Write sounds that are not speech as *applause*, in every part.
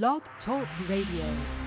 Blog Talk Radio.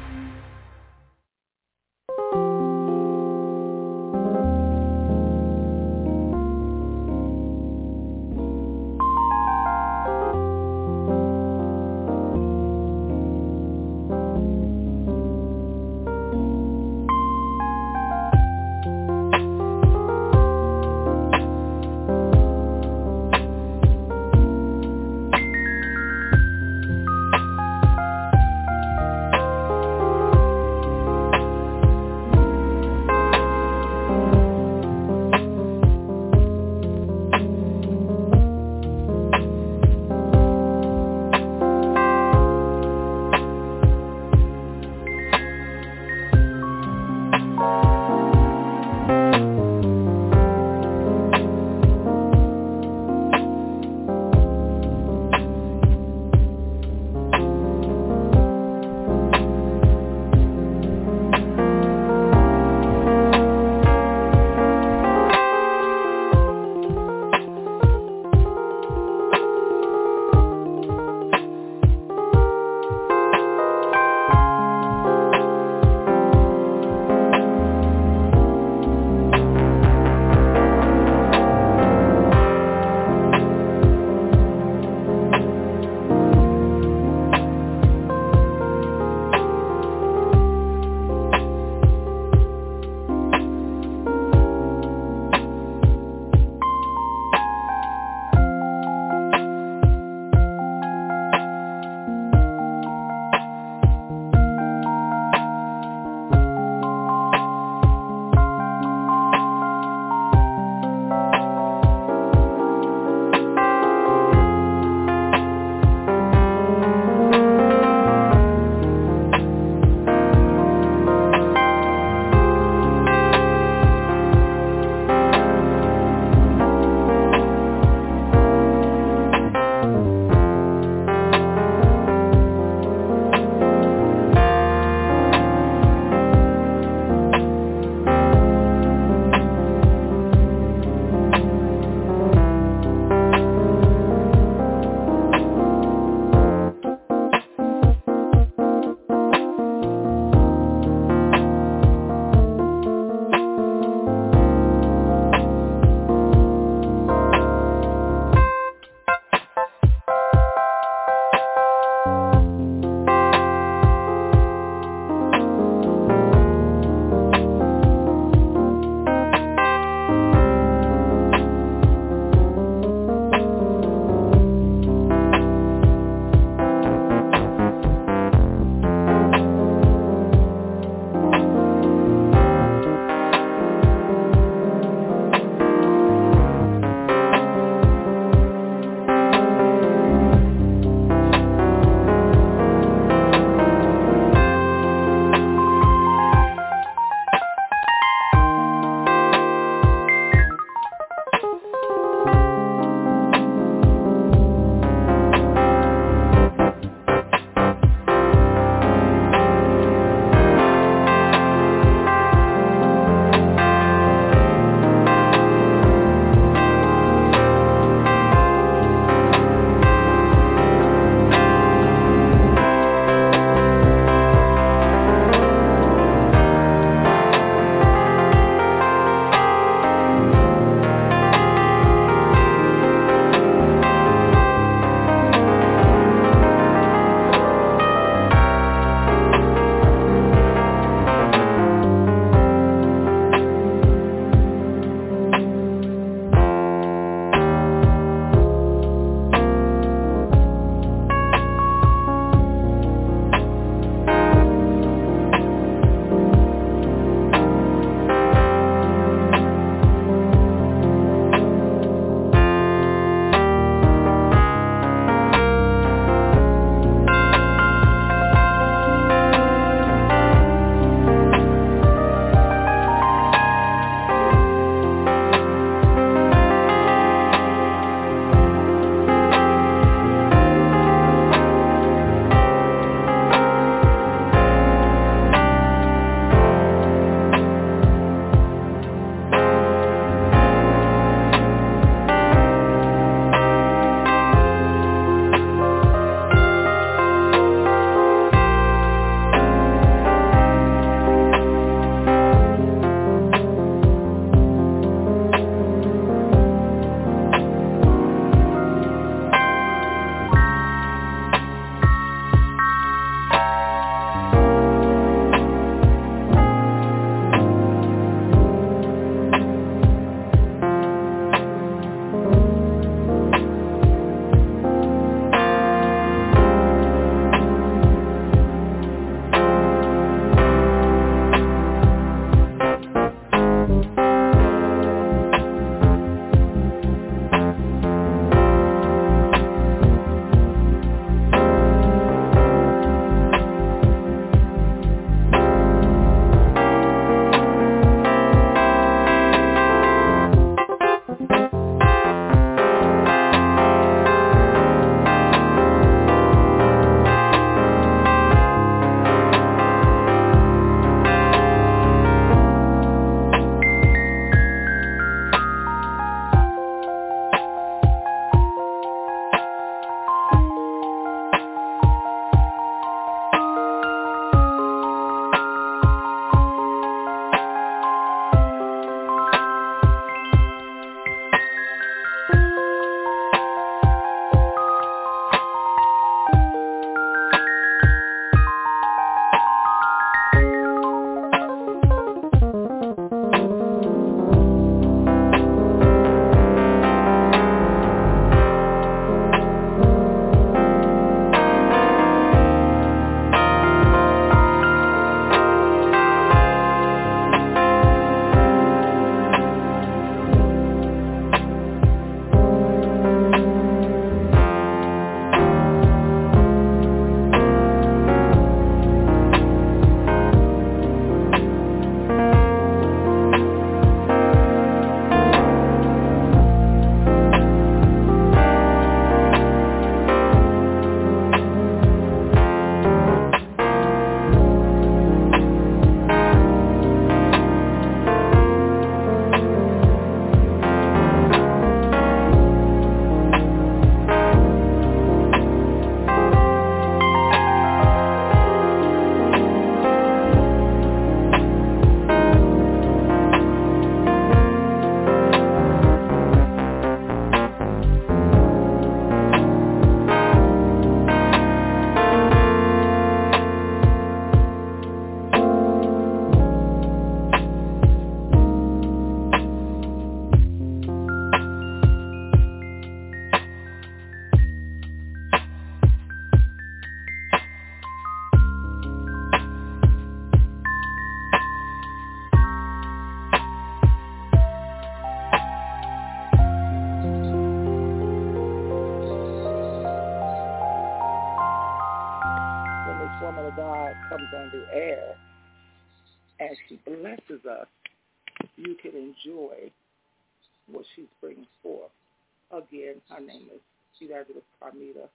Again, her name is Evangelist Carmita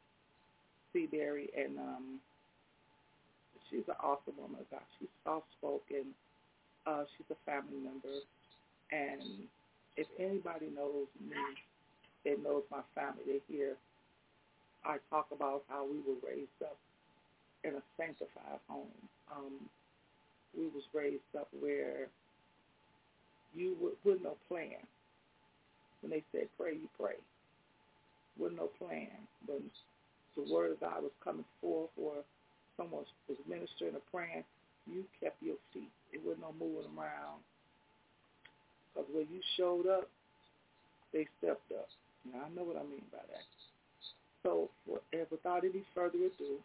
Seaberry, and um, she's an awesome woman God. She's soft-spoken. Uh, she's a family member. And if anybody knows me, they knows my family, they hear I talk about how we were raised up in a sanctified home. Um, we was raised up where you would, with no plan. When they said pray, you pray. With no plan. When the word of God was coming forth or someone was ministering or praying, you kept your feet. It wasn't no moving around. Because when you showed up, they stepped up. Now, I know what I mean by that. So without any further ado,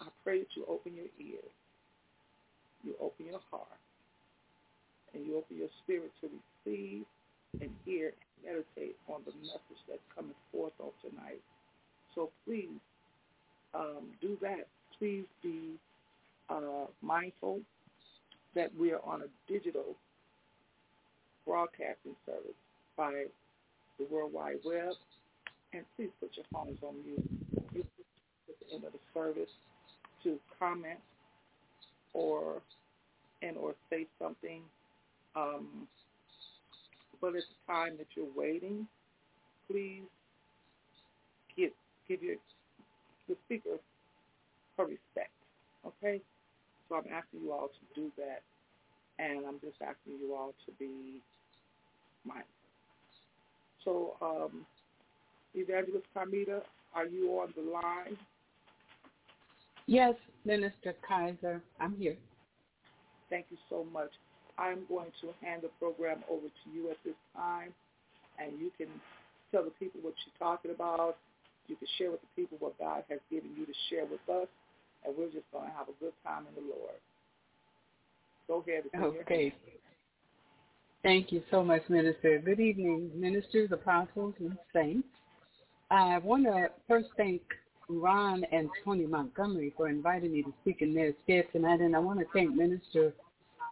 I pray that you open your ears, you open your heart, and you open your spirit to receive and hear meditate on the message that's coming forth on tonight. So please um, do that. Please be uh, mindful that we are on a digital broadcasting service by the World Wide Web. And please put your phones on mute at the end of the service to comment or and or say something. Um, but at the time that you're waiting, please give give your the speaker her respect. Okay? So I'm asking you all to do that and I'm just asking you all to be mindful. So um, Evangelist Carmita, are you on the line? Yes, Minister Kizer, I'm here. Thank you so much. I'm going to hand the program over to you at this time, and you can tell the people what you're talking about. You can share with the people what God has given you to share with us, and we're just going to have a good time in the Lord. Go ahead. Okay. Thank you so much, Minister. Good evening, ministers, apostles, and saints. I want to first thank Ron and Tony Montgomery for inviting me to speak in their stead tonight, and I want to thank Minister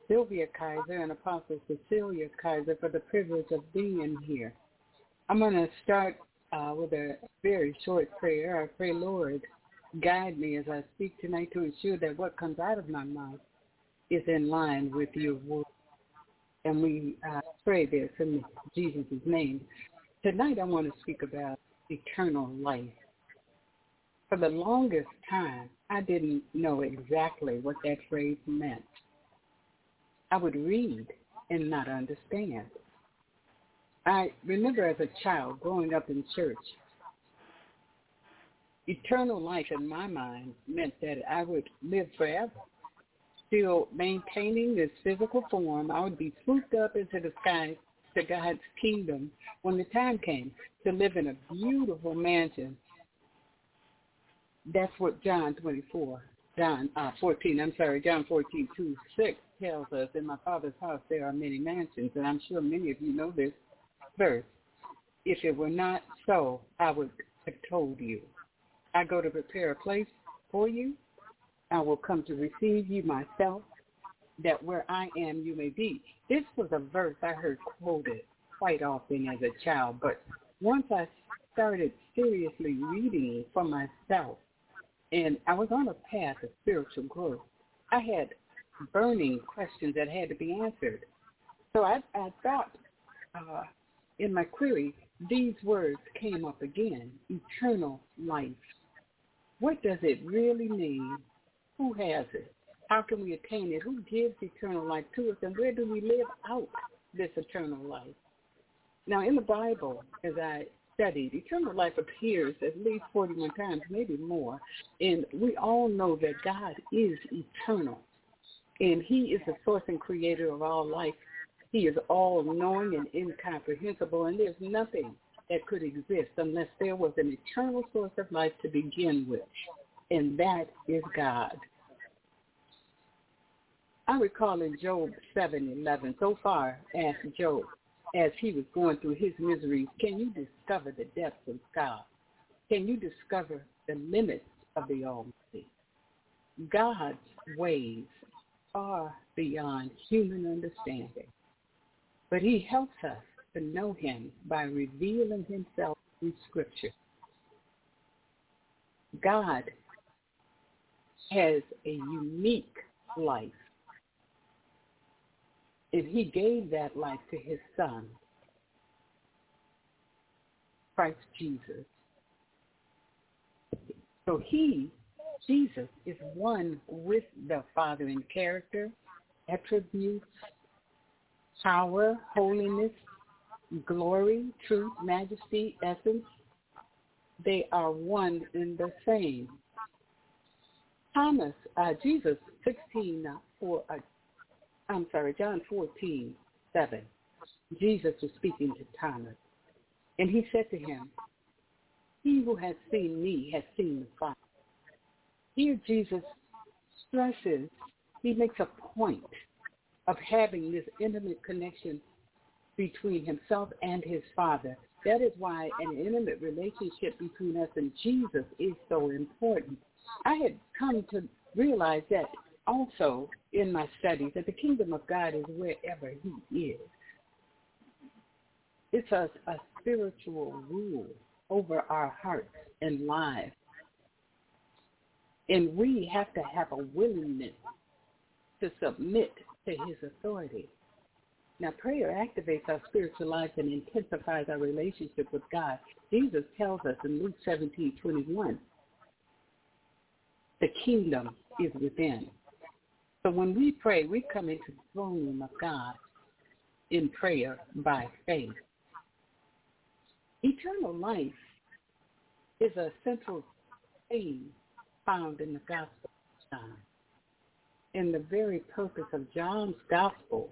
Sylvia Kizer and Apostle Cecilia Kizer for the privilege of being here. I'm going to start uh, with a very short prayer. I pray, Lord, guide me as I speak tonight to ensure that what comes out of my mouth is in line with your word. And we uh, pray this in Jesus' name. Tonight I want to speak about eternal life. For the longest time, I didn't know exactly what that phrase meant. I would read and not understand. I remember as a child growing up in church, eternal life in my mind meant that I would live forever. Still maintaining this physical form, I would be swooped up into the sky to God's kingdom when the time came to live in a beautiful mansion. That's what John 24, John uh, 14, I'm sorry, John 14, 2, 6 tells us, in my father's house there are many mansions, and I'm sure many of you know this verse. If it were not so, I would have told you. I go to prepare a place for you. I will come to receive you myself, that where I am you may be. This was a verse I heard quoted quite often as a child, but once I started seriously reading for myself, and I was on a path of spiritual growth, I had burning questions that had to be answered. So I, I thought uh, in my query, these words came up again, eternal life. What does it really mean? Who has it? How can we attain it? Who gives eternal life to us? And where do we live out this eternal life? Now, in the Bible, as I studied, eternal life appears at least 41 times, maybe more. And we all know that God is eternal. And he is the source and creator of all life. He is all knowing and incomprehensible, and there's nothing that could exist unless there was an eternal source of life to begin with, and that is God. I recall in Job 7:11, Zophar asked Job, as he was going through his miseries, can you discover the depths of God? Can you discover the limits of the Almighty? God's ways are beyond human understanding, but he helps us to know him by revealing himself through Scripture. God has a unique life, and he gave that life to his son, Christ Jesus. So he, Jesus, is one with the Father in character, attributes, power, holiness, glory, truth, majesty, essence. They are one in the same. Thomas, uh, Jesus, 16, uh, for, uh, I'm sorry, John 14, 7. Jesus was speaking to Thomas. And he said to him, he who has seen me has seen the Father. Here Jesus stresses, he makes a point of having this intimate connection between himself and his Father. That is why an intimate relationship between us and Jesus is so important. I had come to realize that also in my studies that the kingdom of God is wherever he is. It's a, a spiritual rule over our hearts and lives. And we have to have a willingness to submit to his authority. Now, prayer activates our spiritual life and intensifies our relationship with God. Jesus tells us in Luke 17, 21, the kingdom is within. So when we pray, we come into the throne room of God in prayer by faith. Eternal life is a central theme found in the Gospel of John. And the very purpose of John's Gospel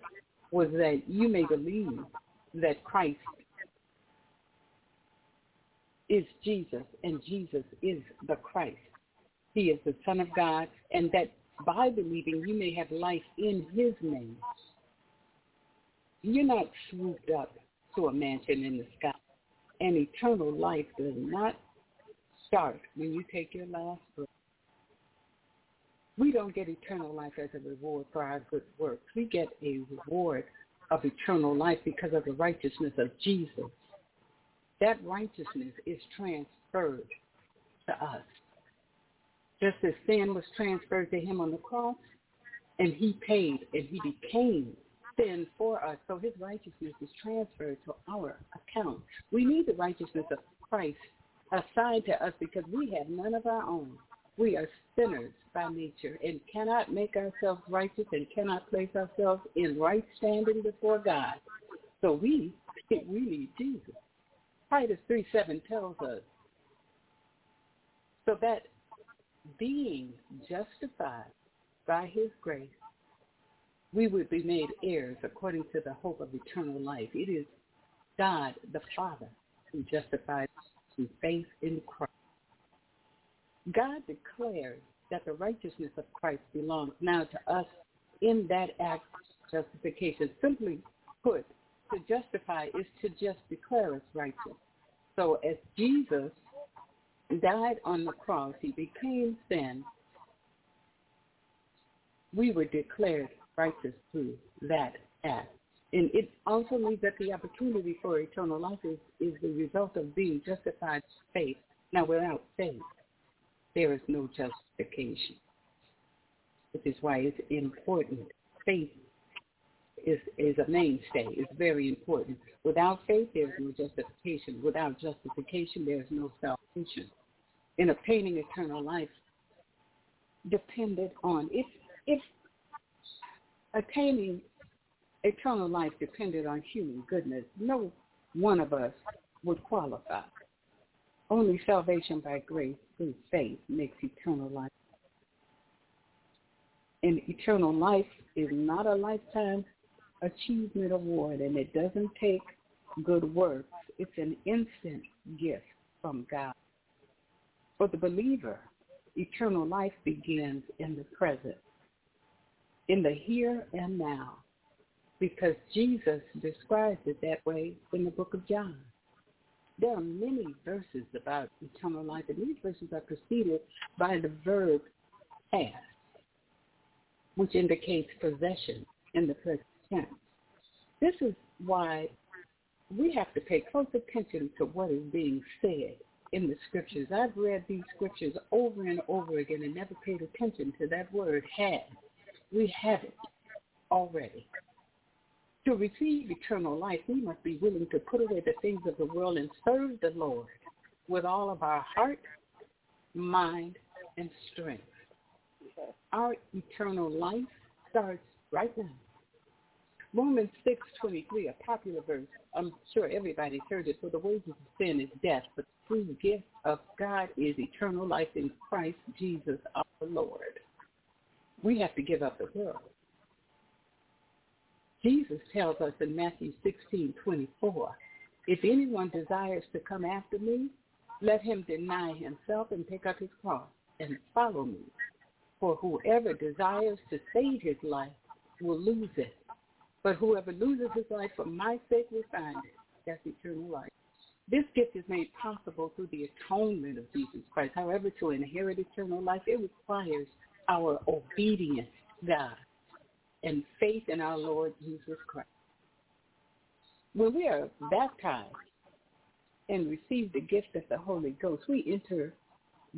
was that you may believe that Christ is Jesus and Jesus is the Christ. He is the Son of God and that by believing you may have life in his name. You're not swooped up to a mansion in the sky and eternal life does not start when you take your last breath. We don't get eternal life as a reward for our good works. We get a reward of eternal life because of the righteousness of Jesus. That righteousness is transferred to us. Just as sin was transferred to him on the cross, and he paid and he became sin for us. So his righteousness is transferred to our account. We need the righteousness of Christ assigned to us because we have none of our own. We are sinners by nature and cannot make ourselves righteous and cannot place ourselves in right standing before God. So we, *laughs* we need Jesus. Titus 3 7 tells us so that being justified by his grace we would be made heirs according to the hope of eternal life. It is God the Father who justifies through faith in Christ. God declares that the righteousness of Christ belongs now to us in that act of justification. Simply put, to justify is to just declare us righteous. So as Jesus died on the cross, he became sin. We were declared righteous through that act. And it also means that the opportunity for eternal life is, is the result of being justified by faith. Now, without faith, there is no justification, which is why it's important. Faith is, is a mainstay. It's very important. Without faith, there is no justification. Without justification, there is no salvation. In obtaining eternal life, depended on if if attaining eternal life depended on human goodness, no one of us would qualify. Only salvation by grace through faith makes eternal life. And eternal life is not a lifetime achievement award, and it doesn't take good works. It's an instant gift from God. For the believer, eternal life begins in the present in the here and now because Jesus describes it that way in the book of John. There are many verses about eternal life, and these verses are preceded by the verb past. which indicates possession in the present tense. This is why we have to pay close attention to what is being said in the scriptures. I've read these scriptures over and over again and never paid attention to that word had. We have it already. To receive eternal life, we must be willing to put away the things of the world and serve the Lord with all of our heart, mind, and strength. Our eternal life starts right now. Romans 6.23, a popular verse. I'm sure everybody's heard it. For the wages of sin is death, but the free gift of God is eternal life in Christ Jesus our Lord. We have to give up the world. Jesus tells us in Matthew 16:24, if anyone desires to come after me, let him deny himself and take up his cross and follow me. For whoever desires to save his life will lose it. But whoever loses his life for my sake will find it. That's eternal life. This gift is made possible through the atonement of Jesus Christ. However, to inherit eternal life, it requires our obedience God and faith in our Lord Jesus Christ. When we are baptized and receive the gift of the Holy Ghost, we enter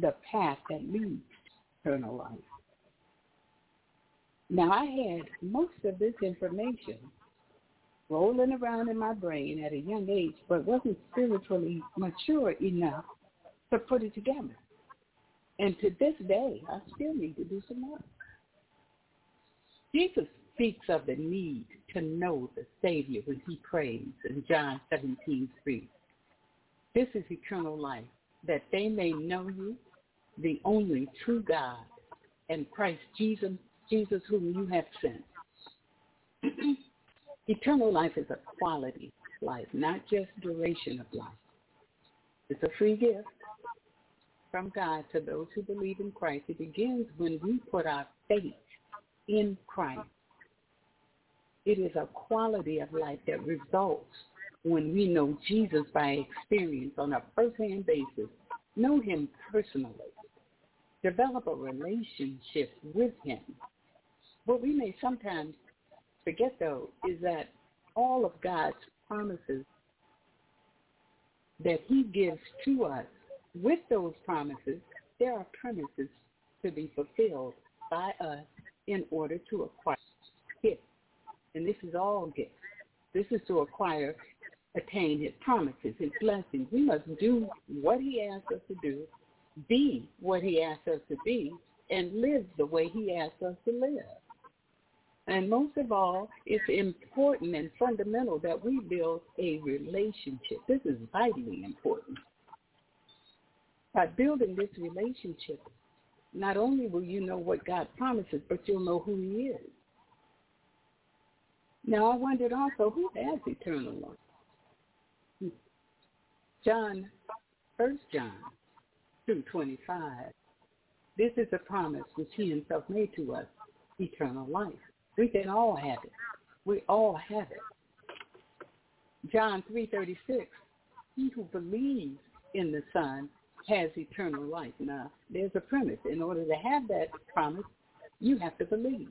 the path that leads to eternal life. Now, I had most of this information rolling around in my brain at a young age, but wasn't spiritually mature enough to put it together. And to this day, I still need to do some work. Jesus speaks of the need to know the Savior when he prays in John 17, 3. This is eternal life, that they may know you, the only true God, and Christ Jesus, Jesus whom you have sent. *clears throat* Eternal life is a quality life, not just duration of life. It's a free gift from God to those who believe in Christ. It begins when we put our faith in Christ. It is a quality of life that results when we know Jesus by experience on a first-hand basis, know him personally, develop a relationship with him. What we may sometimes forget, though, is that all of God's promises that he gives to us, with those promises, there are premises to be fulfilled by us in order to acquire gifts. And this is all gifts. This is to acquire, attain his promises, his blessings. We must do what he asks us to do, be what he asks us to be, and live the way he asks us to live. And most of all, it's important and fundamental that we build a relationship. This is vitally important. By building this relationship, not only will you know what God promises, but you'll know who he is. Now, I wondered also, who has eternal life? John, 1 John 2.25. This is a promise which he himself made to us, eternal life. We can all have it. We all have it. John 3.36, he who believes in the Son has eternal life. Now, there's a premise. In order to have that promise, you have to believe.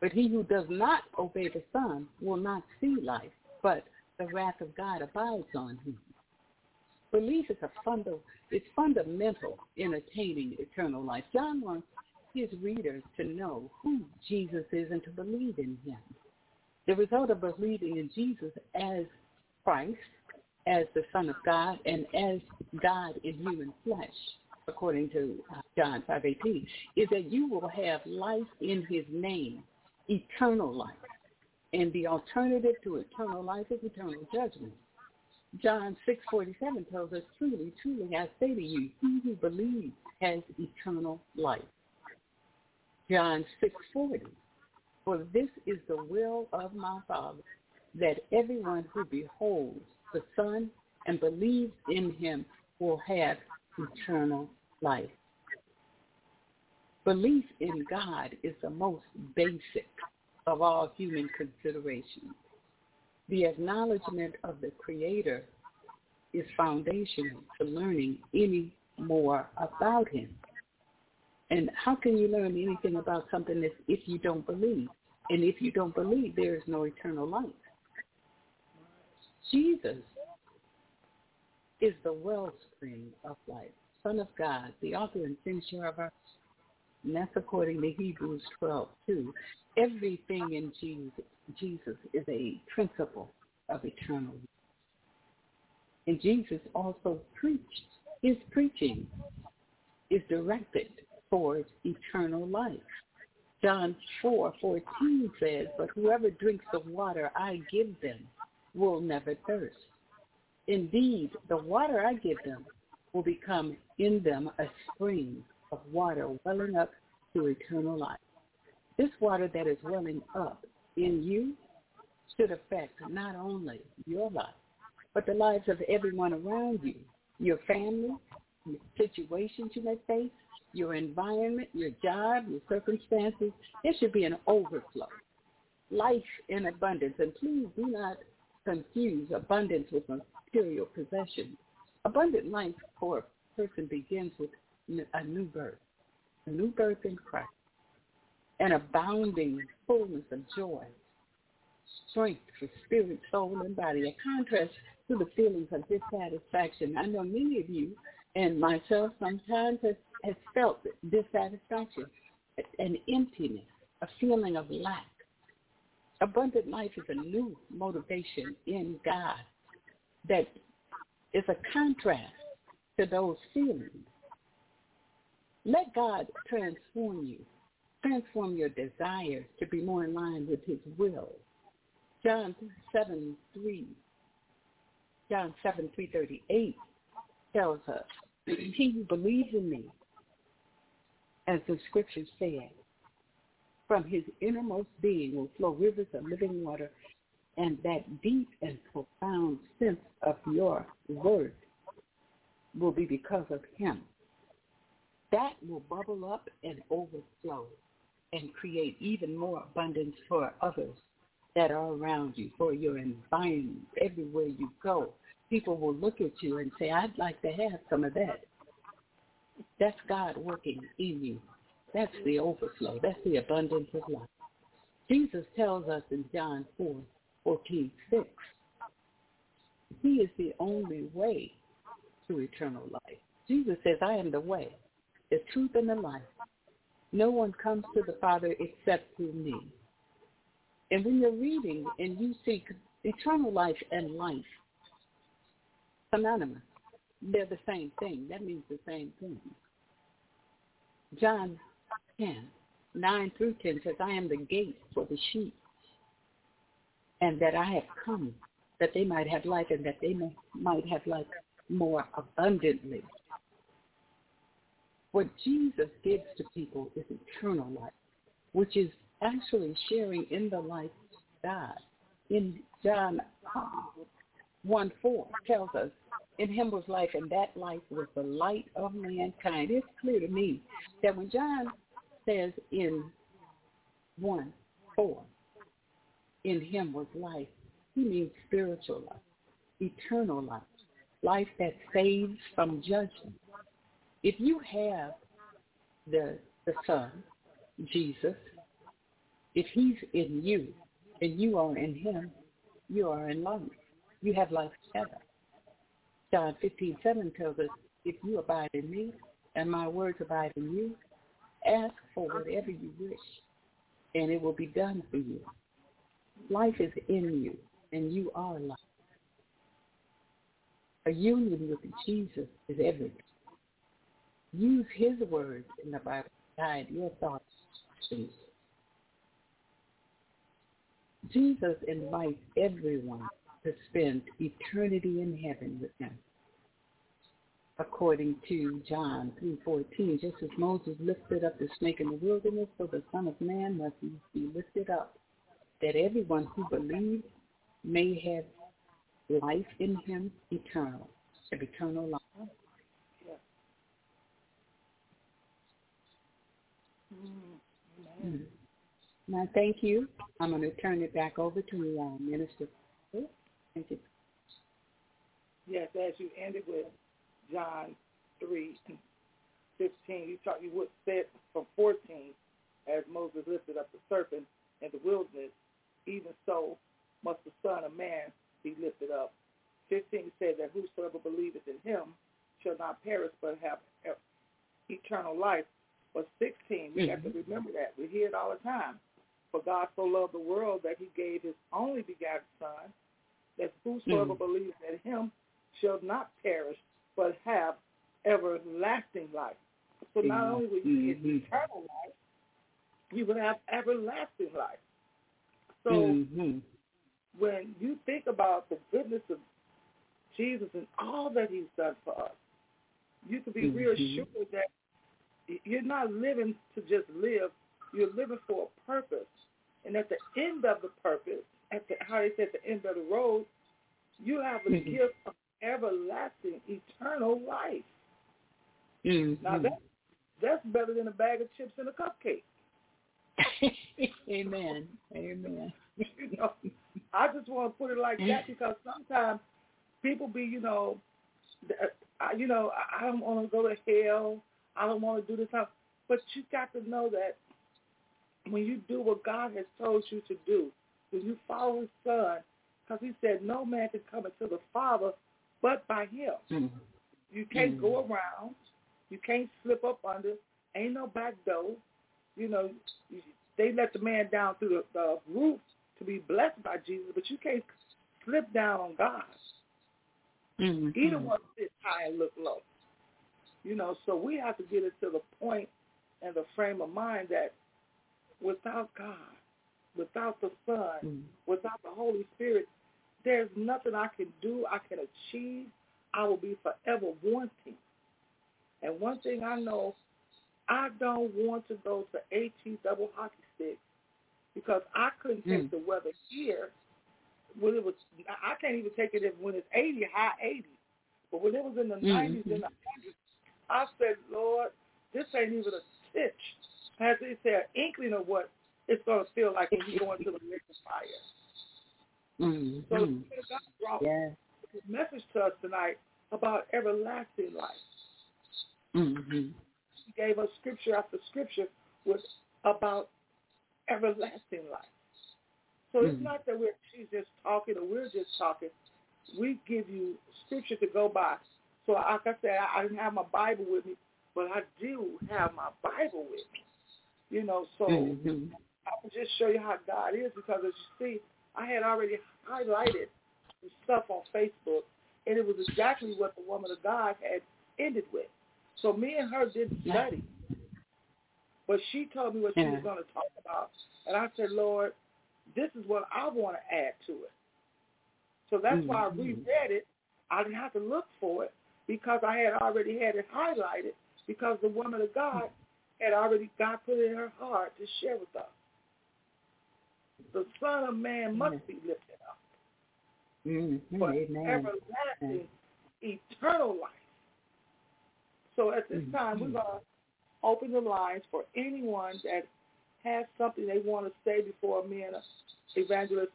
But he who does not obey the Son will not see life, but the wrath of God abides on him. Belief is a funda- it's fundamental in attaining eternal life. John wants his readers to know who Jesus is and to believe in him. The result of believing in Jesus as Christ, as the Son of God, and as God in human flesh, according to uh, John 5.18, is that you will have life in his name, eternal life. And the alternative to eternal life is eternal judgment. John 6.47 tells us, truly, truly, I say to you, he who believes has eternal life. John 6:40. For this is the will of my Father, that everyone who beholds the Son and believes in him will have eternal life. Belief in God is the most basic of all human considerations. The acknowledgement of the Creator is foundational to learning any more about him. And how can you learn anything about something if, if you don't believe? And if you don't believe, there is no eternal life. Jesus is the wellspring of life, Son of God, the author and finisher of our and that's according to Hebrews 12, too. Everything in Jesus, Jesus is a principle of eternal life. And Jesus also preached. His preaching is directed towards eternal life. John 4, 14 says, But whoever drinks the water I give them will never thirst. Indeed, the water I give them will become in them a spring of water welling up to eternal life. This water that is welling up in you should affect not only your life, but the lives of everyone around you, your family, your situations you may face, your environment, your job, your circumstances. It should be an overflow. Life in abundance. And please do not confuse abundance with material possession. Abundant life for a person begins with a new birth, a new birth in Christ, an abounding fullness of joy, strength for spirit, soul, and body, a contrast to the feelings of dissatisfaction. I know many of you and myself sometimes has, has felt dissatisfaction, an emptiness, a feeling of lack. Abundant life is a new motivation in God that is a contrast to those feelings. Let God transform you, transform your desires to be more in line with his will. John 7, 3, John 7, 338 tells us, he who believes in me, as the scripture said, from his innermost being will flow rivers of living water, and that deep and profound sense of your worth will be because of him. That will bubble up and overflow and create even more abundance for others that are around you, for your environment, everywhere you go. People will look at you and say, I'd like to have some of that. That's God working in you. That's the overflow. That's the abundance of life. Jesus tells us in John 4, 14, 6, he is the only way to eternal life. Jesus says, I am the way, the truth, and the life. No one comes to the Father except through me. And when you're reading and you see eternal life and life synonymous, they're the same thing. That means the same thing. John 10, 9 through 10 says, I am the gate for the sheep, and that I have come that they might have life and that they may, might have life more abundantly. What Jesus gives to people is eternal life, which is actually sharing in the life of God. In John 1 4 tells us, in him was life, and that life was the light of mankind. It's clear to me that when John says in 1 4, in him was life, he means spiritual life, eternal life, life that saves from judgment. If you have the the Son, Jesus, if he's in you and you are in him, you are in life. You have life together. John 15, 7 tells us, if you abide in me and my words abide in you, ask for whatever you wish and it will be done for you. Life is in you and you are life. A union with Jesus is everything. Use his words in the Bible to guide your thoughts. Jesus invites everyone to spend eternity in heaven with him. According to John 3.14, just as Moses lifted up the snake in the wilderness, so the Son of Man must be lifted up, that everyone who believes may have life in him eternal, have eternal life. Mm. Now, thank you. I'm going to turn it back over to uh, Minister. Thank you. Yes, as you ended with John 3 and 15, you talk, you would say from 14, as Moses lifted up the serpent in the wilderness, even so must the Son of Man be lifted up. 15 says that whosoever believeth in him shall not perish but have eternal life. But 16, we mm-hmm. have to mm-hmm. remember that. We hear it all the time. For God so loved the world that he gave his only begotten Son, that whosoever mm-hmm. believes in him shall not perish but have everlasting life. So not only will you get mm-hmm. eternal life, you will have everlasting life. So mm-hmm. when you think about the goodness of Jesus and all that he's done for us, you can be mm-hmm. reassured that you're not living to just live. You're living for a purpose. And at the end of the purpose, at the, how they say at the end of the road, you have a mm-hmm. gift of everlasting, eternal life. Mm-hmm. Now that that's better than a bag of chips and a cupcake. *laughs* Amen. Amen. *laughs* you know, I just want to put it like that because sometimes people be, you know, I, you know, I don't want to go to hell. I don't want to do this. But you got to know that when you do what God has told you to do, when you follow His Son, because He said no man can come into the Father but by Him. Mm-hmm. You can't mm-hmm. go around. You can't slip up under. Ain't no back door. You know, they let the man down through the, the roof to be blessed by Jesus, but you can't slip down on God. Mm-hmm. Either one sit high and look low. You know, so we have to get it to the point and the frame of mind that without God, without the Son, mm-hmm. without the Holy Spirit, there's nothing I can do, I can achieve. I will be forever wanting. And one thing I know, I don't want to go to AT double hockey stick because I couldn't take mm. the weather here when it was. I can't even take it when it's 80, high 80. But when it was in the mm. 90s and the 100s, I said, Lord, this ain't even a stitch. As they say, an inkling of what it's going to feel like when you go into the lake of fire. Mm-hmm. So God brought yes. his message to us tonight about everlasting life. Mm-hmm. He gave us scripture after scripture was about everlasting life. So mm-hmm. it's not that we're she's just talking or we're just talking. We give you scripture to go by. So like I said, I didn't have my Bible with me, but I do have my Bible with me. You know, so mm-hmm. I will just show you how God is because as you see, I had already highlighted some stuff on Facebook, and it was exactly what the woman of God had ended with. So me and her did study. But she told me what she was going to talk about. And I said, Lord, this is what I want to add to it. So that's mm-hmm. why I reread it. I didn't have to look for it because I had already had it highlighted because the woman of God had already God put it in her heart to share with us. The Son of Man must be lifted up. Mm-hmm. For Amen. everlasting, eternal life. So at this mm-hmm. time, we're going to open the lines for anyone that has something they want to say before me and Evangelist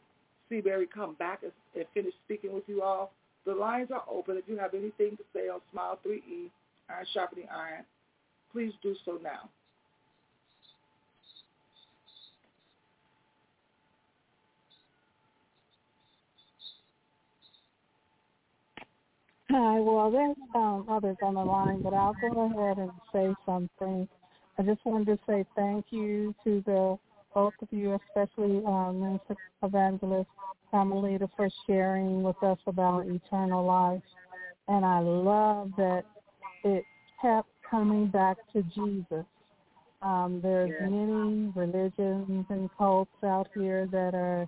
Seabury come back and, and finish speaking with you all. The lines are open. If you have anything to say on Smile 3E, Iron Sharpening Iron, please do so now. Hi, well, there's um, others on the line, but I'll go ahead and say something. I just wanted to say thank you to the both of you, especially um, Minister Evangelist Carmelita, for sharing with us about eternal life. And I love that it kept coming back to Jesus. Um, there's many religions and cults out here that are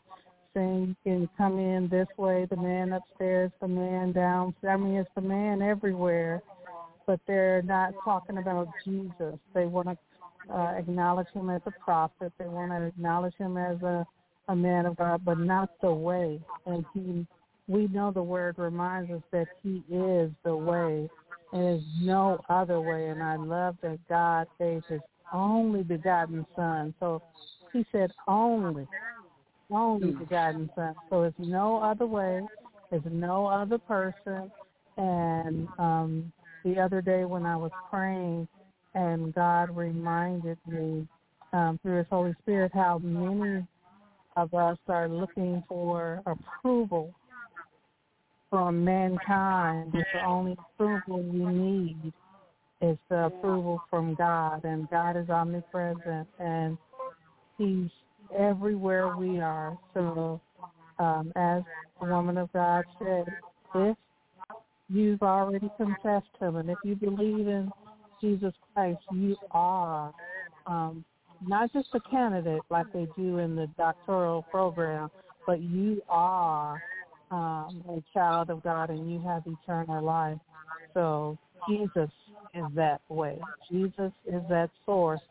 saying you can come in this way, the man upstairs, the man down. I mean, it's the man everywhere, but they're not talking about Jesus. They want to uh, acknowledge him as a prophet. They want to acknowledge him as a, a man of God, but not the way. And he, we know the word reminds us that he is the way. And there's no other way. And I love that God gave his only begotten son. So he said only only begotten Son. So it's no other way. There's no other person. And um, the other day when I was praying, and God reminded me um, through His Holy Spirit how many of us are looking for approval from mankind. But the only approval we need is the approval from God, and God is omnipresent, and He's everywhere we are. So, um, as the woman of God said, if you've already confessed Him, and if you believe in Jesus Christ, you are um, not just a candidate like they do in the doctoral program, but you are um, a child of God and you have eternal life. So Jesus is that way. Jesus is that source.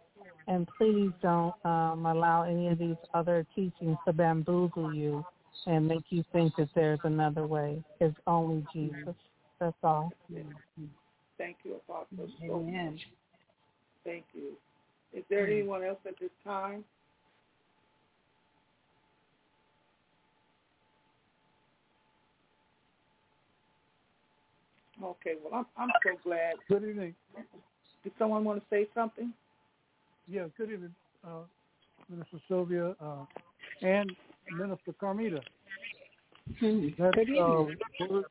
And please don't um, allow any of these other teachings to bamboozle you and make you think that there's another way. It's only Jesus. That's all. Thank you, Apostle. Amen. Thank you. Is there anyone else at this time? Okay, well, I'm I'm so glad. Good evening. Did someone want to say something? Yeah, good evening, uh, Minister Sylvia uh, and Minister Carmita. Hmm. That, Good uh, word,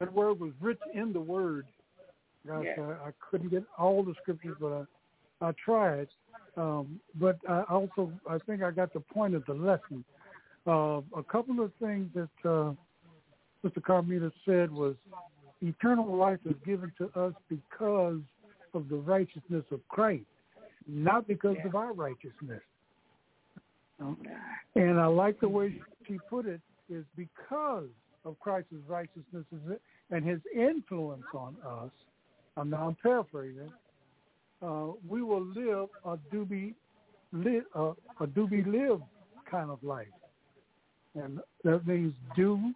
that word was rich in the word. Gosh. I, I couldn't get all the scriptures, but I, I tried. Um, but I also, I think I got the point of the lesson. Uh, a couple of things that uh, Mr. Carmita said was eternal life is given to us because of the righteousness of Christ, not because Yeah. of our righteousness. And I like the way she put it is because of Christ's righteousness and his influence on us. I'm now paraphrasing. Uh, we will live a do be live uh, a do be live kind of life, and that means do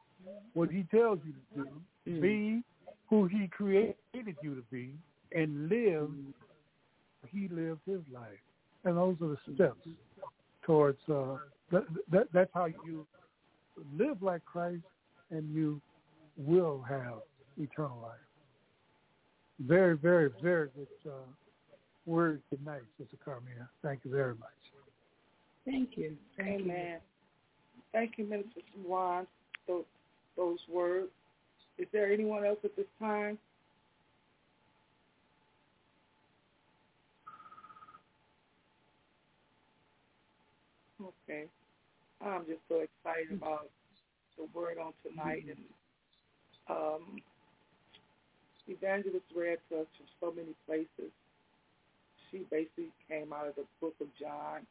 what he tells you to do, Mm. be who he created you to be, and live he lived his life. And those are the steps towards uh, that, that. That's how you live like Christ, and you will have eternal life. Very, very, very good uh, word tonight, Sister Carmina. Thank you very much. Thank you. Thank you. Amen. Thank you, Minister Swan, those, those words. Is there anyone else at this time? Okay. I'm just so excited about the word on tonight and um Evangelist read to us from so many places. She basically came out of the book of John.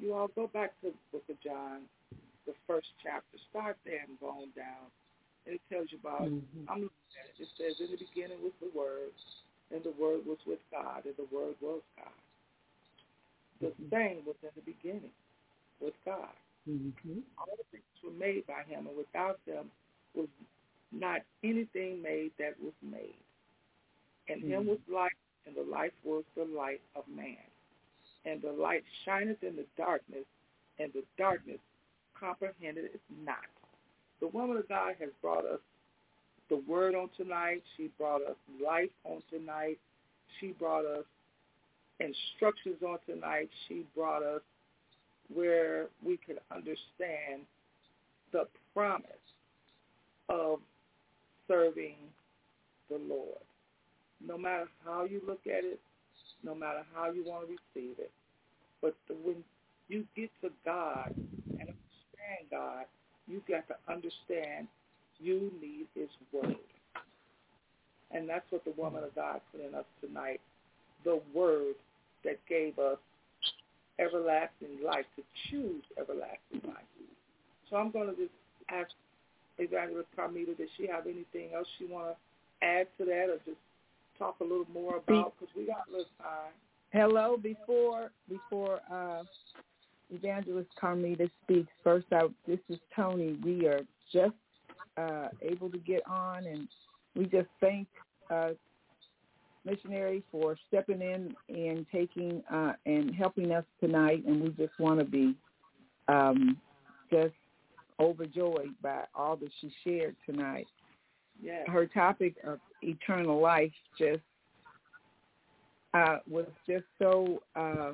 You all go back to the book of John, the first chapter. Start there and go on down. And it tells you about, Mhm. I'm looking at it, it says, in the beginning was the Word, and the Word was with God, and the Word was God. The Mhm. same was in the beginning with God. Mhm. All things were made by him, and without them was not anything made that was made. And him Mhm. was light, and the life was the light of man. And the light shineth in the darkness, and the darkness comprehended it not. The woman of God has brought us the word on tonight. She brought us life on tonight. She brought us instructions on tonight. She brought us where we could understand the promise of serving the Lord. No matter how you look at it, no matter how you want to receive it, but the, when you get to God and understand God, you've got to understand you need His Word. And that's what the woman of God put in us tonight, the Word that gave us everlasting life, to choose everlasting life. So I'm going to just ask Evangelist Carmita, does she have anything else she want to add to that or just talk a little more about, because we got a little time. Hello, before before uh, Evangelist Carmita speaks, first out, this is Tony. We are just uh, able to get on, and we just thank uh, missionary for stepping in and taking uh, and helping us tonight, and we just want to be um, just overjoyed by all that she shared tonight. Yes. Her topic of eternal life just uh, was just so. Uh,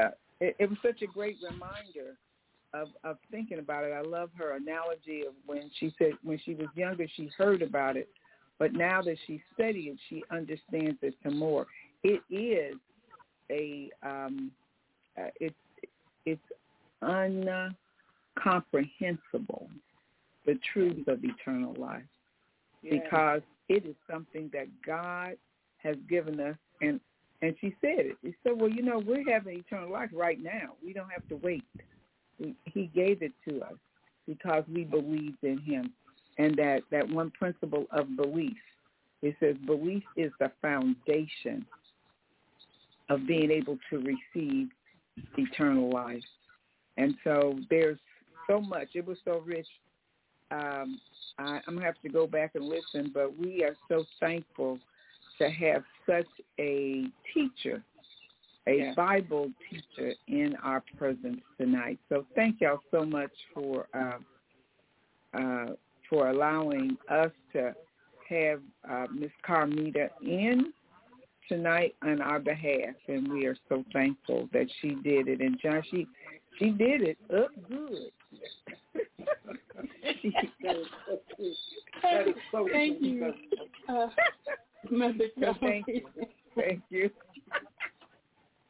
uh, it, it was such a great reminder of of thinking about it. I love her analogy of when she said when she was younger she heard about it, but now that she studied it, she understands it some more. It is a um, uh, it's it's uncomprehensible the truth of eternal life Yeah. because it is something that God has given us and and she said it. She said, "Well, you know, we're having eternal life right now. We don't have to wait. He gave it to us because we believed in Him, and that that one principle of belief. It says belief is the foundation of being able to receive eternal life. And so there's so much. It was so rich. Um, I, I'm gonna have to go back and listen, but we are so thankful to have such a teacher, a Yeah. Bible teacher in our presence tonight. So thank y'all so much for uh, uh, for allowing us to have uh, Miss Carmita in tonight on our behalf, and we are so thankful that she did it. And John, she she did it up good. *laughs* she, That is so true. That is so Thank you. Uh, Mother No, *laughs* thank you. thank you.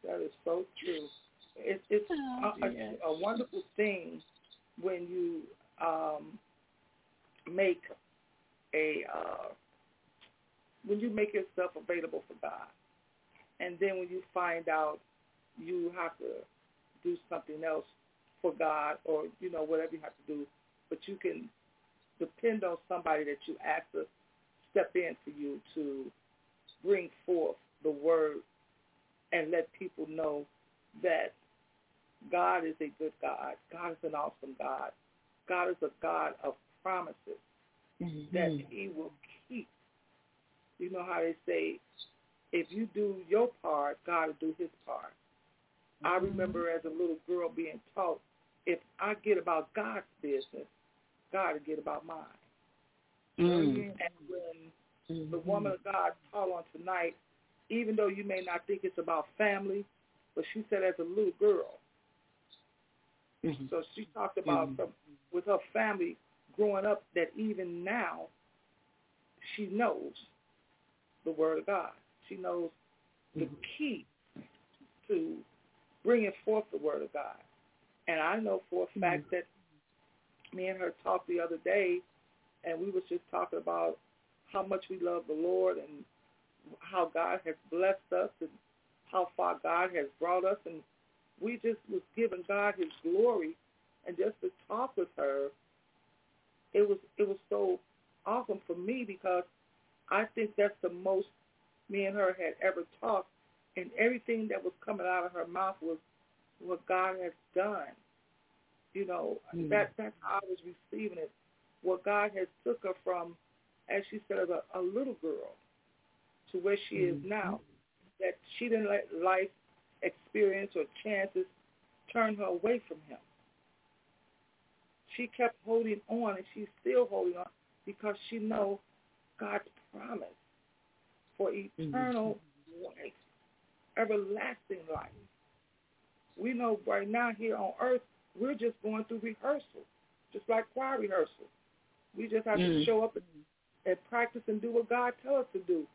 That is so true. It's it's Oh, a, dear. a, a wonderful thing when you um, make a uh, when you make yourself available for God, and then when you find out you have to do something else for God, or you know whatever you have to do, but you can depend on somebody that you ask to step in for you to bring forth the word and let people know that God is a good God. God is an awesome God. God is a God of promises that Mhm. he will keep. You know how they say, if you do your part, God will do his part. I remember as a little girl being taught, if I get about God's business, God will get about mine. Mm. And when Mhm. the woman of God taught on tonight, even though you may not think it's about family, but she said as a little girl. Mhm. So she talked about Mhm. from, with her family growing up that even now she knows the word of God. She knows the Mhm. key to bringing forth the word of God. And I know for a fact that me and her talked the other day, and we was just talking about how much we love the Lord and how God has blessed us and how far God has brought us, and we just was giving God His glory, and just to talk with her, it was it was so awesome for me because I think that's the most me and her had ever talked, and everything that was coming out of her mouth was what God has done. You know, Mm. that that's how I was receiving it. What God has took her from, as she said, as a, a little girl to where she is Mhm. now. That she didn't let life experience or chances turn her away from him. She kept holding on, and she's still holding on because she knows God's promise for eternal life, everlasting life. We know right now here on earth, we're just going through rehearsal, just like choir rehearsal. We just have to Mm. show up and, and practice and do what God tells us to do.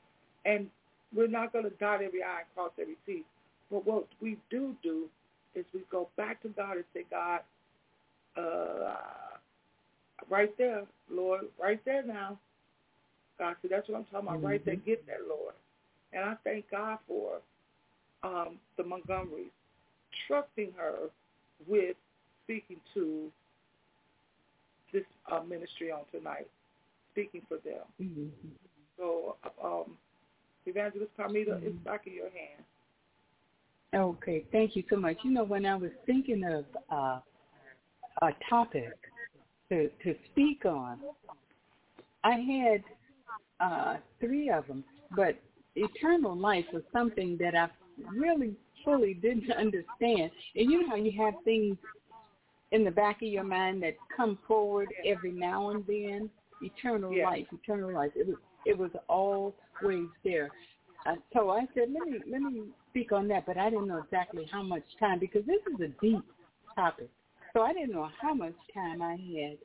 And we're not going to dot every I and cross every T. But what we do do is we go back to God and say, God, uh, right there, Lord, right there now. God said, that's what I'm talking about, right there. Mhm. Get that, Lord. And I thank God for um, the Montgomerys trusting her with speaking to this uh, ministry on tonight, speaking for them. Mhm. So, um, Evangelist Carmita, it's Mhm. back in your hands. Okay, thank you so much. You know, when I was thinking of uh, a topic to to speak on, I had uh, three of them, but eternal life was something that I really fully didn't *laughs* understand. And you know how you have things in the back of your mind that come forward every now and then. Eternal Yeah. life, eternal life. It was it was always there. uh, so I said, let me let me speak on that, but I didn't know exactly how much time because this is a deep topic. So I didn't know how much time I had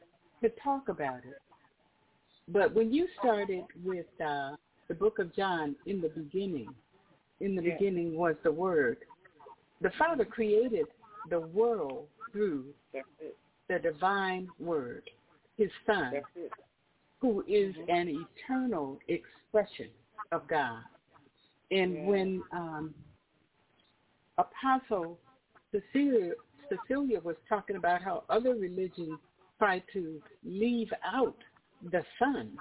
to talk about it. But when you started with uh, the book of John in the beginning, in the Yeah. beginning was the Word. The Father created the world through the divine Word, His Son, who is Mhm. an eternal expression of God. And Yeah. when um, Apostle Cecilia, Cecilia was talking about how other religions try to leave out the Son,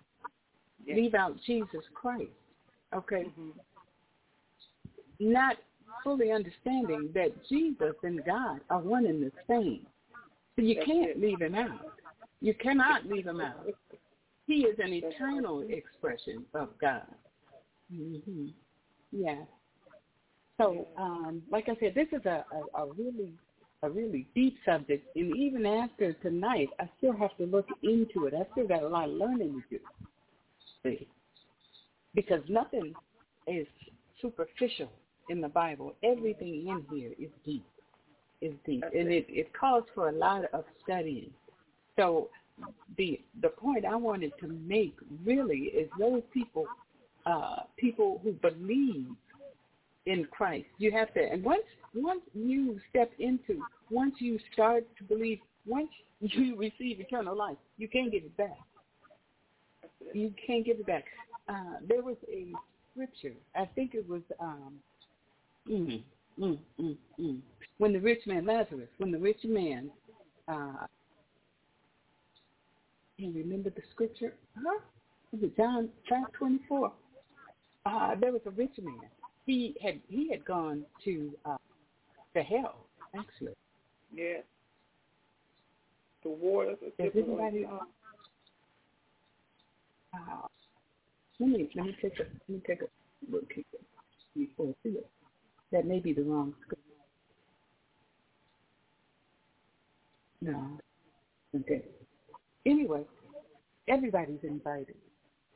Yeah. leave out Jesus Christ, okay, Mhm. not fully understanding that Jesus and God are one and the same. So you That's can't it. leave him out. You cannot leave him out. He is an eternal expression of God. hmm Yeah. So, um, like I said, this is a, a, a really a really deep subject, and even after tonight, I still have to look into it. I still got a lot of learning to do. See, because nothing is superficial in the Bible. Everything in here is deep. Is deep, That's and it, it calls for a lot of studying. So the the point I wanted to make really is those people uh, people who believe in Christ. You have to, and once once you step into, once you start to believe, once *laughs* you receive eternal life, you can't get it back. You can't get it back. Uh, there was a scripture. I think it was um, mm, mm, mm, mm. when the rich man Lazarus, when the rich man. Uh, you remember the scripture? Huh? Was it John five twenty four? Uh, there was a rich man. He had he had gone to uh, to hell actually. Yeah. The waters are Does anybody? Uh, uh, let me let me take a let me take a look here before I see it. That may be the wrong scripture. No. Okay. Anyway, everybody's invited.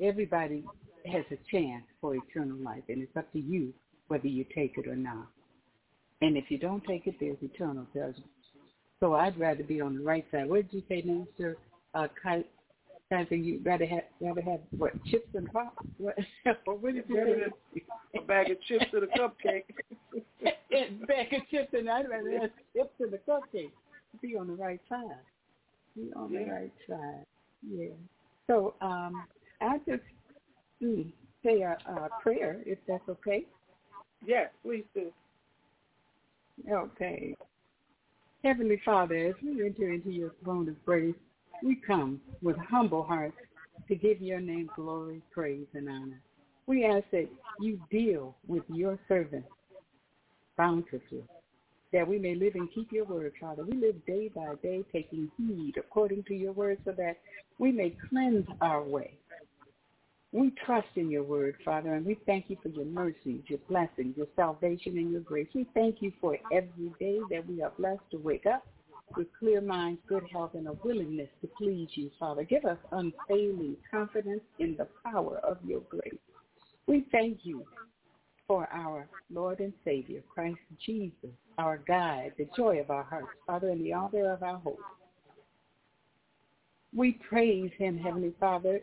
Everybody has a chance for eternal life, and it's up to you whether you take it or not. And if you don't take it, there's eternal judgment. So I'd rather be on the right side. What did you say, Minister uh, Kizer? You'd rather have rather have what chips and pop? What? *laughs* what did you say? A bag of chips to the cupcake. a *laughs* bag of chips, and I'd rather have chips and the cupcake. Be on the right side. Be on the right side. Yeah. So um, I just mm, say a, a prayer, if that's okay. yes, please do. Okay. Heavenly Father, as we enter into your throne of grace, we come with humble hearts to give your name glory, praise, and honor. We ask that you deal with your servants bountifully, that we may live and keep your word, Father. We live day by day taking heed according to your word so that we may cleanse our way. We trust in your word, Father, and we thank you for your mercies, your blessings, your salvation, and your grace. We thank you for every day that we are blessed to wake up with clear minds, good health, and a willingness to please you, Father. Give us unfailing confidence in the power of your grace. We thank you for our Lord and Savior, Christ Jesus, our guide, the joy of our hearts, Father, and the author of our hope. We praise him, Heavenly Father,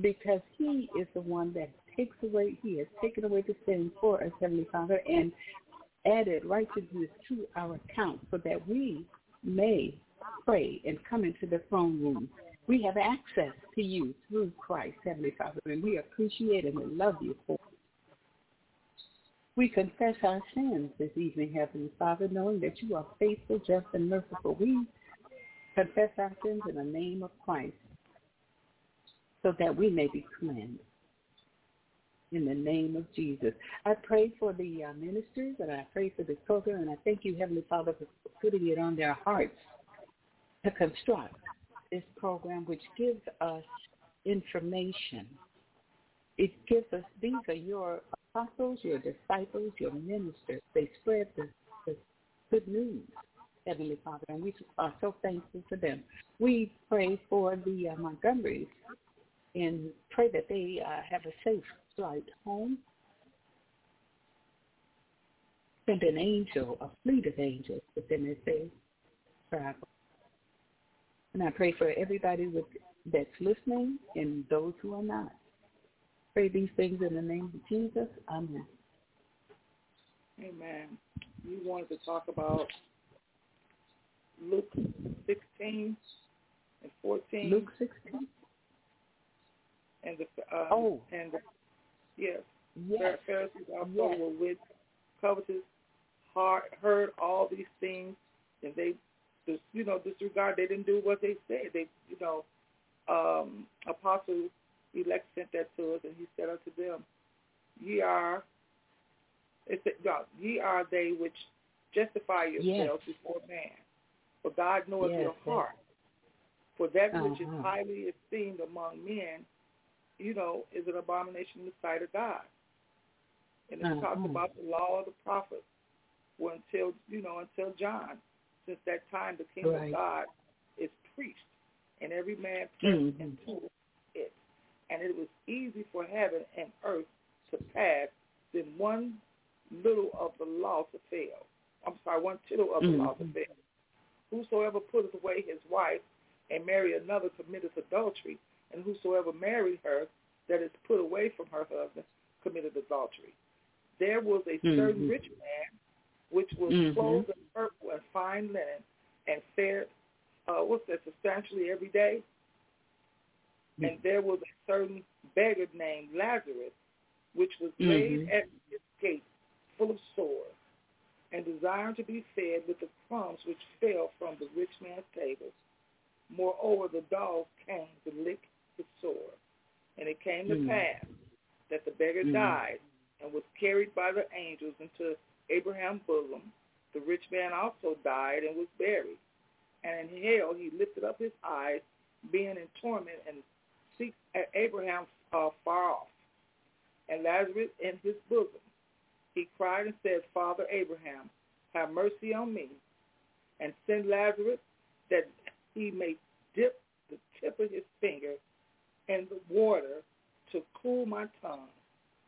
because he is the one that takes away, he has taken away the sin for us, Heavenly Father, and added righteousness to our account so that we may pray and come into the throne room. We have access to you through Christ, Heavenly Father, and we appreciate and we love you for it. We confess our sins this evening, Heavenly Father, knowing that you are faithful, just, and merciful. We confess our sins in the name of Christ so that we may be cleansed. In the name of Jesus. I pray for the uh, ministers and I pray for this program and I thank you, Heavenly Father, for putting it on their hearts to construct this program which gives us information. It gives us, these are your apostles, your disciples, your ministers. They spread the, the good news, Heavenly Father, and we are so thankful for them. We pray for the uh, Montgomerys and pray that they uh, have a safe flight home. Send an angel, a fleet of angels, then it says travel. And I pray for everybody with, that's listening and those who are not. Pray these things in the name of Jesus. Amen. Amen. You wanted to talk about Luke 16 and 14. Luke 16? And the, um, oh. And the, yes. Yes. Pharisees also yes. were with covetous, heard, heard all these things, and they, just, you know, disregard. They didn't do what they said. They, you know, um, Apostle elect sent that to us, and he said unto them, "Ye are, it said, no, ye are they which justify yourselves yes. before man, for God knoweth yes, your heart. For that uh-huh. which is highly esteemed among men, you know, is an abomination in the sight of God." And it uh-huh. talks about the law of the prophets well, until, you know, until John. Since that time, the kingdom right. of God is preached, and every man pressed mm-hmm. into it. And it was easy for heaven and earth to pass than one little of the law to fail. I'm sorry, one tittle of the mm-hmm. law to fail. Whosoever putteth away his wife and marry another committeth adultery, and whosoever married her that is put away from her husband committed adultery there was a certain mm-hmm. rich man which was mm-hmm. clothed in purple and fine linen and fared, uh, what's that, substantially every day. Mm-hmm. And there was a certain beggar named Lazarus, which was laid mm-hmm. at his gate, full of sores, and desiring to be fed with the crumbs which fell from the rich man's table. Moreover, the dogs came to lick his sores. And it came to pass that the beggar died and was carried by the angels into Abraham's bosom. The rich man also died and was buried. And in hell he lifted up his eyes, being in torment, and seeks at Abraham uh, far off, and Lazarus in his bosom. He cried and said, Father Abraham, have mercy on me, and send Lazarus that he may dip the tip of his finger in the water to cool my tongue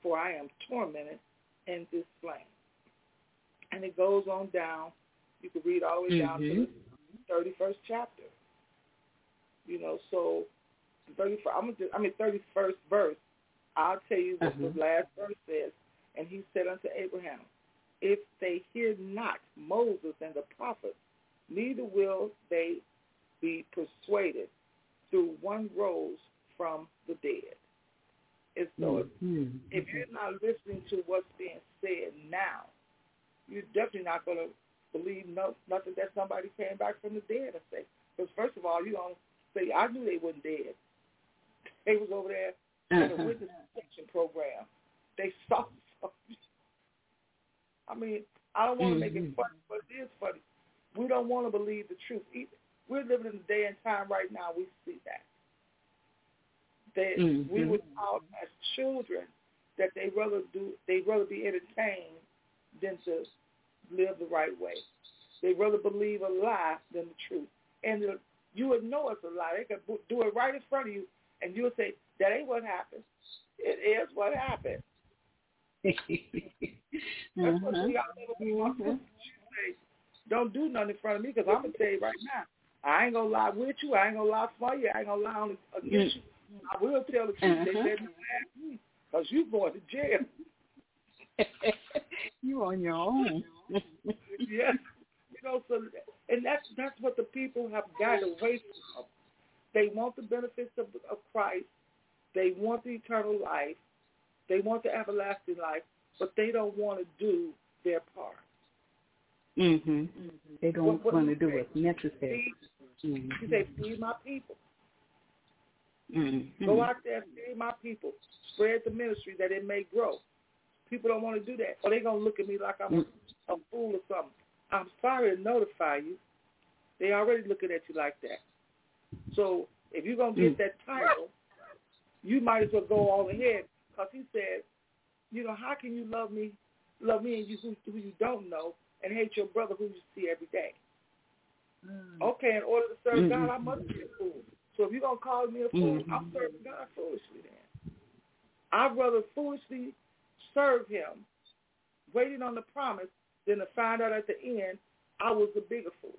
for I am tormented in this flame. And it goes on down. You can read all the way down mm-hmm. to the 31st chapter. You know, so the 31st, I'm just, I mean, 31st verse, I'll tell you what uh-huh. the last verse says. And he said unto Abraham, if they hear not Moses and the prophets, neither will they be persuaded through one rose from the dead. And so mm-hmm. if, if you're not listening to what's being said now, you're definitely not going to believe no, nothing that somebody came back from the dead and say. Because first of all, you don't say, I knew they weren't dead. They was over there in uh-huh. a witness protection program. They *laughs* saw something. I mean, I don't want to mm-hmm. make it funny, but it is funny. We don't want to believe the truth. We're living in a day and time right now. We see that that mm-hmm. we were taught as children that they rather do they rather be entertained than to live the right way. They rather believe a lie than the truth. And the, you would know it's a lie. They could do it right in front of you, and you would say, "That ain't what happened. It is what happened." *laughs* That's uh-huh. what to mm-hmm. say. Don't do nothing in front of me because I'm gonna tell you right now. I ain't gonna lie with you. I ain't gonna lie for you. I ain't gonna lie against you. I will tell the truth. Uh-huh. They said you ask me because you going to jail. *laughs* you on your own. *laughs* yes. You know, so and that's that's what the people have got away from. They want the benefits of, of Christ. They want the eternal life. They want the everlasting life, but they don't want to do their part. Mm-hmm. They don't what, what want to do what's necessary. Feed, mm-hmm. He said, feed my people. Mm-hmm. Go out there and feed my people. Spread the ministry that it may grow. People don't want to do that. Or they're going to look at me like I'm a, a fool or something. I'm sorry to notify you. They already looking at you like that. So if you're going to get that title, you might as well go all ahead because he said, you know, how can you love me, love me and you who, who you don't know and hate your brother who you see every day? Mm. Okay, in order to serve mm-hmm. God, I must be a fool. So if you're going to call me a fool, mm-hmm. I'm serving God foolishly then. I'd rather foolishly serve him, waiting on the promise, than to find out at the end, I was the bigger fool.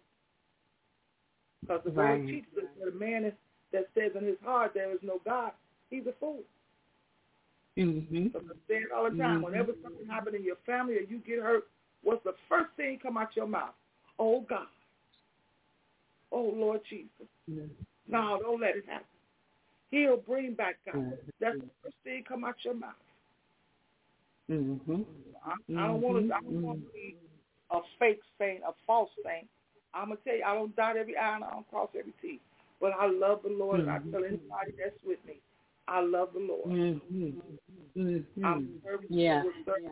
Because the right. word teaches us that a man is, that says in his heart there is no God, he's a fool. Mm-hmm. So I say it all the time. Mm-hmm. Whenever something happens in your family or you get hurt, what's the first thing come out your mouth? Oh God. Oh Lord Jesus. Mm-hmm. No, don't let it happen. He'll bring back God. Mm-hmm. That's the first thing come out your mouth. Mm-hmm. I, I don't want to. I don't want to be a fake saint, a false saint. I'm gonna tell you, I don't dot every I and I don't cross every T. But I love the Lord, mm-hmm. and I tell anybody that's with me, I love the Lord. Mm-hmm. Mm-hmm. I'm serving yeah. yeah.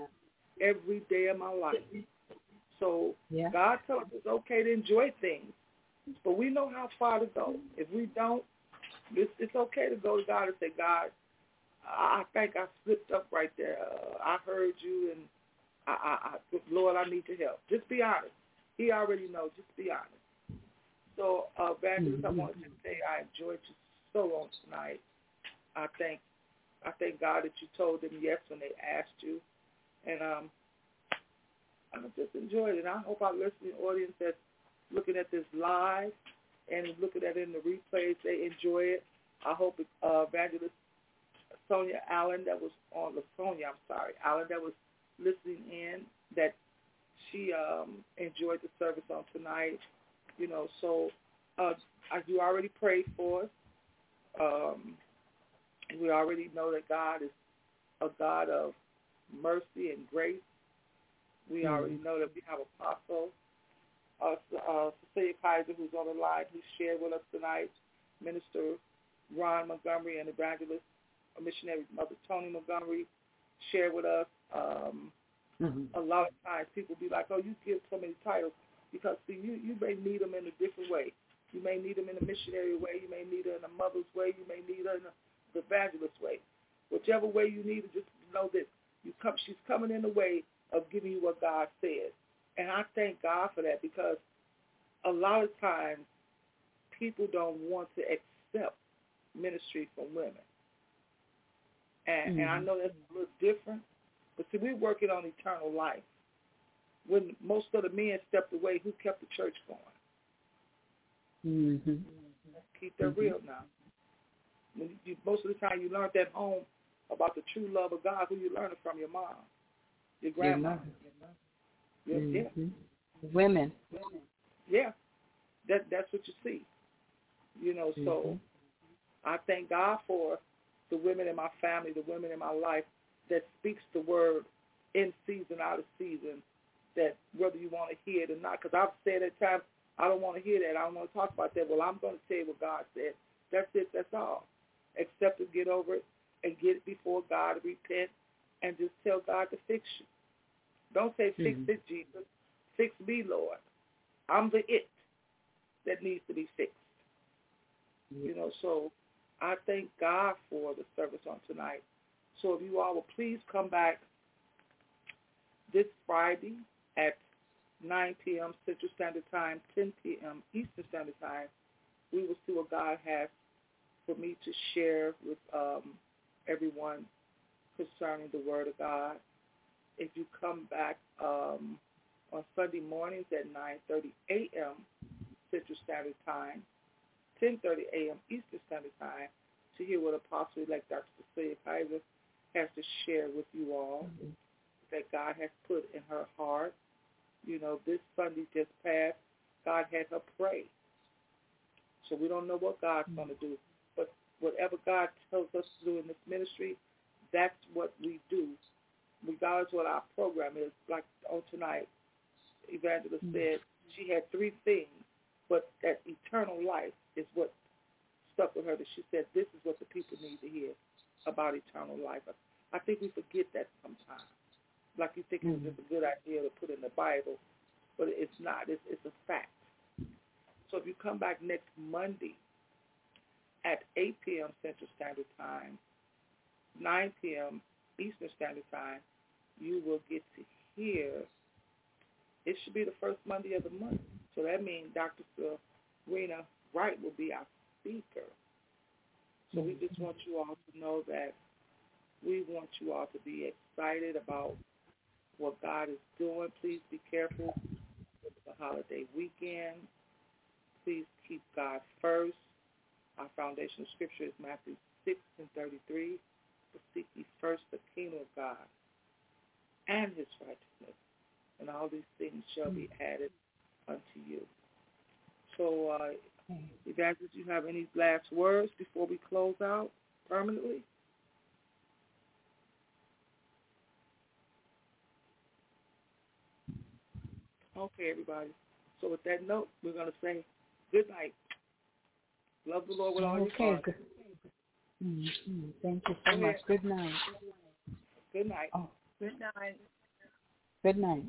every day of my life. So yeah. God tells us it's okay to enjoy things, but we know how far to go. If we don't, it's, it's okay to go to God and say, God, I, think I slipped up right there. Uh, I heard you, and I, I, I, Lord, I need your help. Just be honest. He already knows. Just be honest. So, uh, Evangelist, mm-hmm. I wanted to say I enjoyed you so on tonight. I thank, I thank God that you told them yes when they asked you, and um, I just enjoyed it. I hope our listening audience that's looking at this live and looking at it in the replays, they enjoy it. I hope uh, Evangelist Sonia Allen that was on the Sonia, I'm sorry, Allen that was listening in, that she um, enjoyed the service on tonight. You know, so uh, as you already prayed for us. Um, we already know that God is a God of mercy and grace. We mm-hmm. already know that we have Apostle uh, uh, Cecilia Kizer, who's on the line, who shared with us tonight, Minister Ron Montgomery and Evangelist a missionary, Mother Tony Montgomery, shared with us. Um, mm-hmm. A lot of times people be like, oh, you give so many titles because see, you, you may need them in a different way. You may need them in a missionary way. You may need it in a mother's way. You may need it in the evangelist way. Whichever way you need it, just know that you come. She's coming in the way of giving you what God says. And I thank God for that because a lot of times people don't want to accept ministry from women. And, mm-hmm. and I know that's a little different, but see, we're working on eternal life. When most of the men stepped away, who kept the church going? Mm-hmm. Keep that mm-hmm. real now. When you, most of the time you learned at home about the true love of God, who you learning from? Your mom, your grandma. Your yeah, mm-hmm. yeah. Women. Yeah, that that's what you see. You know, so mm-hmm. I thank God for the women in my family, the women in my life that speaks the word in season, out of season, that whether you want to hear it or not, because I've said at times, I don't want to hear that. I don't want to talk about that. Well, I'm going to tell you what God said. That's it. That's all. Accept it, get over it, and get it before God, repent, and just tell God to fix you. Don't say, fix mm-hmm. it, Jesus. Fix me, Lord. I'm the it that needs to be fixed. Mm-hmm. You know, so I thank God for the service on tonight. So if you all will please come back this Friday at 9 p.m. Central Standard Time, 10 p.m. Eastern Standard Time, we will see what God has for me to share with um, everyone concerning the Word of God. If you come back um, on Sunday mornings at 9.30 a.m. Central Standard Time, 10.30 a.m. Eastern Standard Time to hear what Apostle-elect Dr. Cecilia Kizer has to share with you all mm-hmm. that God has put in her heart. You know, this Sunday just passed, God had her pray. So we don't know what God's mm-hmm. going to do. But whatever God tells us to do in this ministry, that's what we do, regardless of what our program is. Like on tonight, Evangelist mm-hmm. said she had three things, but that eternal life is what stuck with her that she said, this is what the people need to hear about eternal life. I think we forget that sometimes. Like you think mm-hmm. it's just a good idea to put in the Bible, but it's not. It's, it's a fact. So if you come back next Monday at 8 p.m. Central Standard Time, 9 p.m. Eastern Standard Time, you will get to hear. It should be the first Monday of the month. So that means Dr. Serena Wright will be our speaker. So we just want you all to know that we want you all to be excited about what God is doing. Please be careful with the holiday weekend. Please keep God first. Our foundational scripture is Matthew 6 and 33. Seek ye first the kingdom of God and his righteousness, and all these things shall be added unto you. So, uh, Evangelist, you have any last words before we close out permanently? Okay, everybody. So with that note, we're going to say good night. Love the Lord with all okay, your heart. Mm-hmm. Thank you so much. Good night. Good night. Oh. Good night. Good night.